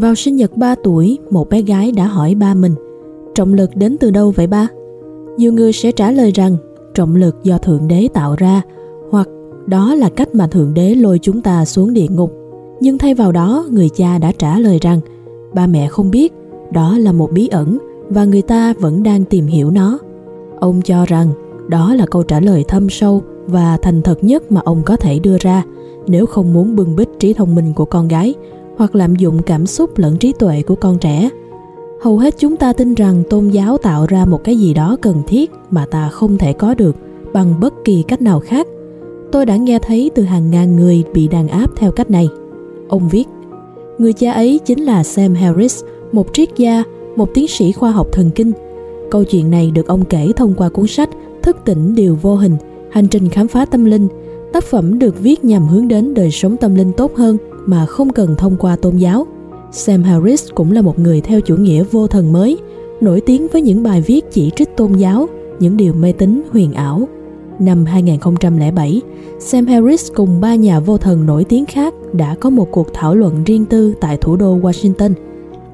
Vào sinh nhật 3 tuổi, một bé gái đã hỏi ba mình Trọng lực đến từ đâu vậy ba? Nhiều người sẽ trả lời rằng trọng lực do Thượng Đế tạo ra hoặc đó là cách mà Thượng Đế lôi chúng ta xuống địa ngục. Nhưng thay vào đó, người cha đã trả lời rằng ba mẹ không biết, đó là một bí ẩn và người ta vẫn đang tìm hiểu nó. Ông cho rằng đó là câu trả lời thâm sâu và thành thật nhất mà ông có thể đưa ra nếu không muốn bưng bít trí thông minh của con gái hoặc lạm dụng cảm xúc lẫn trí tuệ của con trẻ. Hầu hết chúng ta tin rằng tôn giáo tạo ra một cái gì đó cần thiết mà ta không thể có được bằng bất kỳ cách nào khác. Tôi đã nghe thấy từ hàng ngàn người bị đàn áp theo cách này. Ông viết, người cha ấy chính là sam harris, một triết gia, một tiến sĩ khoa học thần kinh. Câu chuyện này được ông kể thông qua cuốn sách thức tỉnh điều vô hình, hành trình khám phá tâm linh. Tác phẩm được viết nhằm hướng đến đời sống tâm linh tốt hơn mà không cần thông qua tôn giáo Sam Harris cũng là một người theo chủ nghĩa vô thần mới, nổi tiếng với những bài viết chỉ trích tôn giáo, những điều mê tín huyền ảo. Năm 2007, Sam Harris cùng ba nhà vô thần nổi tiếng khác đã có một cuộc thảo luận riêng tư tại thủ đô Washington.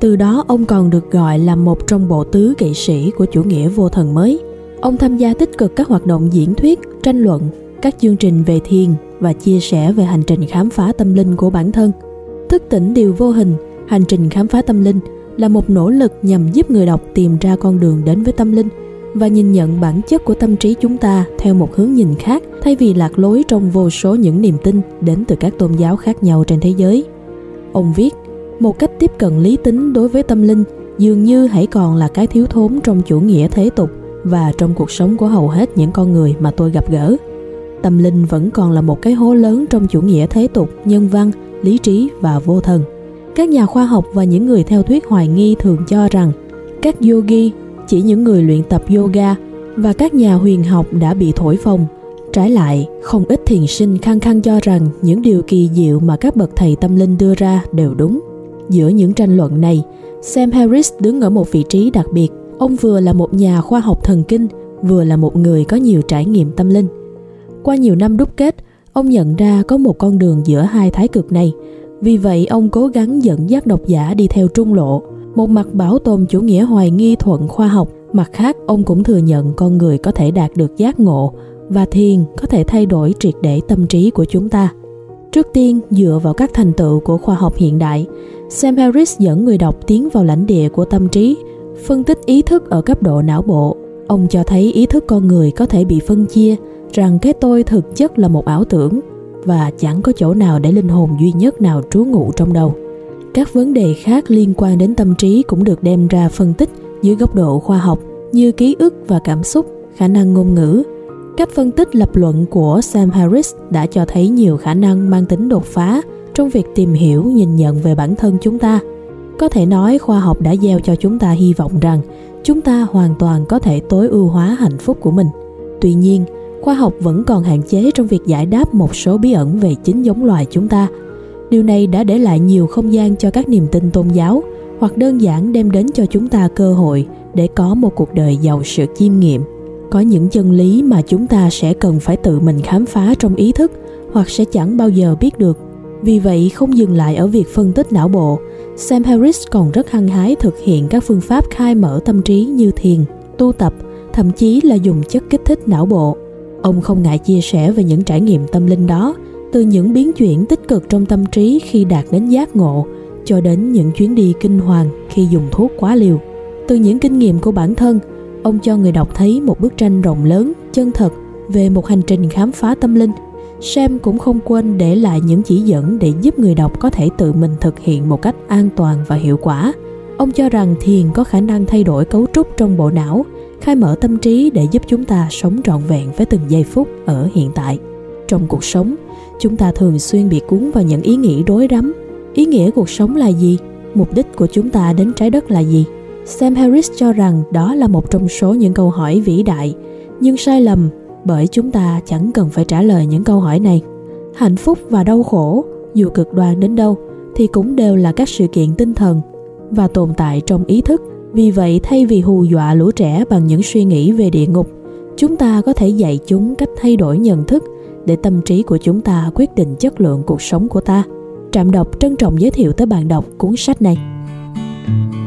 Từ đó ông còn được gọi là một trong bộ tứ kỵ sĩ của chủ nghĩa vô thần mới. Ông tham gia tích cực các hoạt động diễn thuyết, tranh luận, các chương trình về thiền và chia sẻ về hành trình khám phá tâm linh của bản thân. Thức tỉnh điều vô hình hành trình khám phá tâm linh là một nỗ lực nhằm giúp người đọc tìm ra con đường đến với tâm linh và nhìn nhận bản chất của tâm trí chúng ta theo một hướng nhìn khác thay vì lạc lối trong vô số những niềm tin đến từ các tôn giáo khác nhau trên thế giới. Ông viết, một cách tiếp cận lý tính đối với tâm linh dường như hãy còn là cái thiếu thốn trong chủ nghĩa thế tục và trong cuộc sống của hầu hết những con người mà tôi gặp gỡ. Tâm linh vẫn còn là một cái hố lớn trong chủ nghĩa thế tục, nhân văn, lý trí và vô thần các nhà khoa học và những người theo thuyết hoài nghi thường cho rằng các yogi chỉ những người luyện tập yoga và các nhà huyền học đã bị thổi phồng. Trái lại, không ít thiền sinh khăng khăng cho rằng những điều kỳ diệu mà các bậc thầy tâm linh đưa ra đều đúng. Giữa những tranh luận này, Sam Harris đứng ở một vị trí đặc biệt. Ông vừa là một nhà khoa học thần kinh, vừa là một người có nhiều trải nghiệm tâm linh. Qua nhiều năm đúc kết, ông nhận ra có một con đường giữa hai thái cực này – vì vậy ông cố gắng dẫn dắt độc giả đi theo trung lộ, một mặt bảo tồn chủ nghĩa hoài nghi thuận khoa học, mặt khác ông cũng thừa nhận con người có thể đạt được giác ngộ và thiền có thể thay đổi triệt để tâm trí của chúng ta. Trước tiên, dựa vào các thành tựu của khoa học hiện đại, Sam Harris dẫn người đọc tiến vào lãnh địa của tâm trí, phân tích ý thức ở cấp độ não bộ. Ông cho thấy ý thức con người có thể bị phân chia, rằng cái tôi thực chất là một ảo tưởng và chẳng có chỗ nào để linh hồn duy nhất nào trú ngụ trong đầu. Các vấn đề khác liên quan đến tâm trí cũng được đem ra phân tích dưới góc độ khoa học như ký ức và cảm xúc, khả năng ngôn ngữ. Cách phân tích lập luận của Sam Harris đã cho thấy nhiều khả năng mang tính đột phá trong việc tìm hiểu nhìn nhận về bản thân chúng ta. Có thể nói khoa học đã gieo cho chúng ta hy vọng rằng chúng ta hoàn toàn có thể tối ưu hóa hạnh phúc của mình. Tuy nhiên, khoa học vẫn còn hạn chế trong việc giải đáp một số bí ẩn về chính giống loài chúng ta. Điều này đã để lại nhiều không gian cho các niềm tin tôn giáo, hoặc đơn giản đem đến cho chúng ta cơ hội để có một cuộc đời giàu sự chiêm nghiệm. Có những chân lý mà chúng ta sẽ cần phải tự mình khám phá trong ý thức, hoặc sẽ chẳng bao giờ biết được. Vì vậy, không dừng lại ở việc phân tích não bộ, sam harris còn rất hăng hái thực hiện các phương pháp khai mở tâm trí như thiền, tu tập, thậm chí là dùng chất kích thích não bộ. Ông không ngại chia sẻ về những trải nghiệm tâm linh đó, từ những biến chuyển tích cực trong tâm trí khi đạt đến giác ngộ, cho đến những chuyến đi kinh hoàng khi dùng thuốc quá liều. Từ những kinh nghiệm của bản thân, ông cho người đọc thấy một bức tranh rộng lớn, chân thật về một hành trình khám phá tâm linh. Sam cũng không quên để lại những chỉ dẫn để giúp người đọc có thể tự mình thực hiện một cách an toàn và hiệu quả. Ông cho rằng thiền có khả năng thay đổi cấu trúc trong bộ não, khai mở tâm trí để giúp chúng ta sống trọn vẹn với từng giây phút ở hiện tại. Trong cuộc sống chúng ta thường xuyên bị cuốn vào những ý nghĩ rối rắm. Ý nghĩa cuộc sống là gì? Mục đích của chúng ta đến trái đất là gì? Sam harris cho rằng đó là một trong số những câu hỏi vĩ đại nhưng sai lầm bởi chúng ta chẳng cần phải trả lời những câu hỏi này. Hạnh phúc và đau khổ dù cực đoan đến đâu thì cũng đều là các sự kiện tinh thần và tồn tại trong ý thức vì vậy thay vì hù dọa lũ trẻ bằng những suy nghĩ về địa ngục, chúng ta có thể dạy chúng cách thay đổi nhận thức để tâm trí của chúng ta quyết định chất lượng cuộc sống của ta. Trạm đọc trân trọng giới thiệu tới bạn đọc cuốn sách này. thank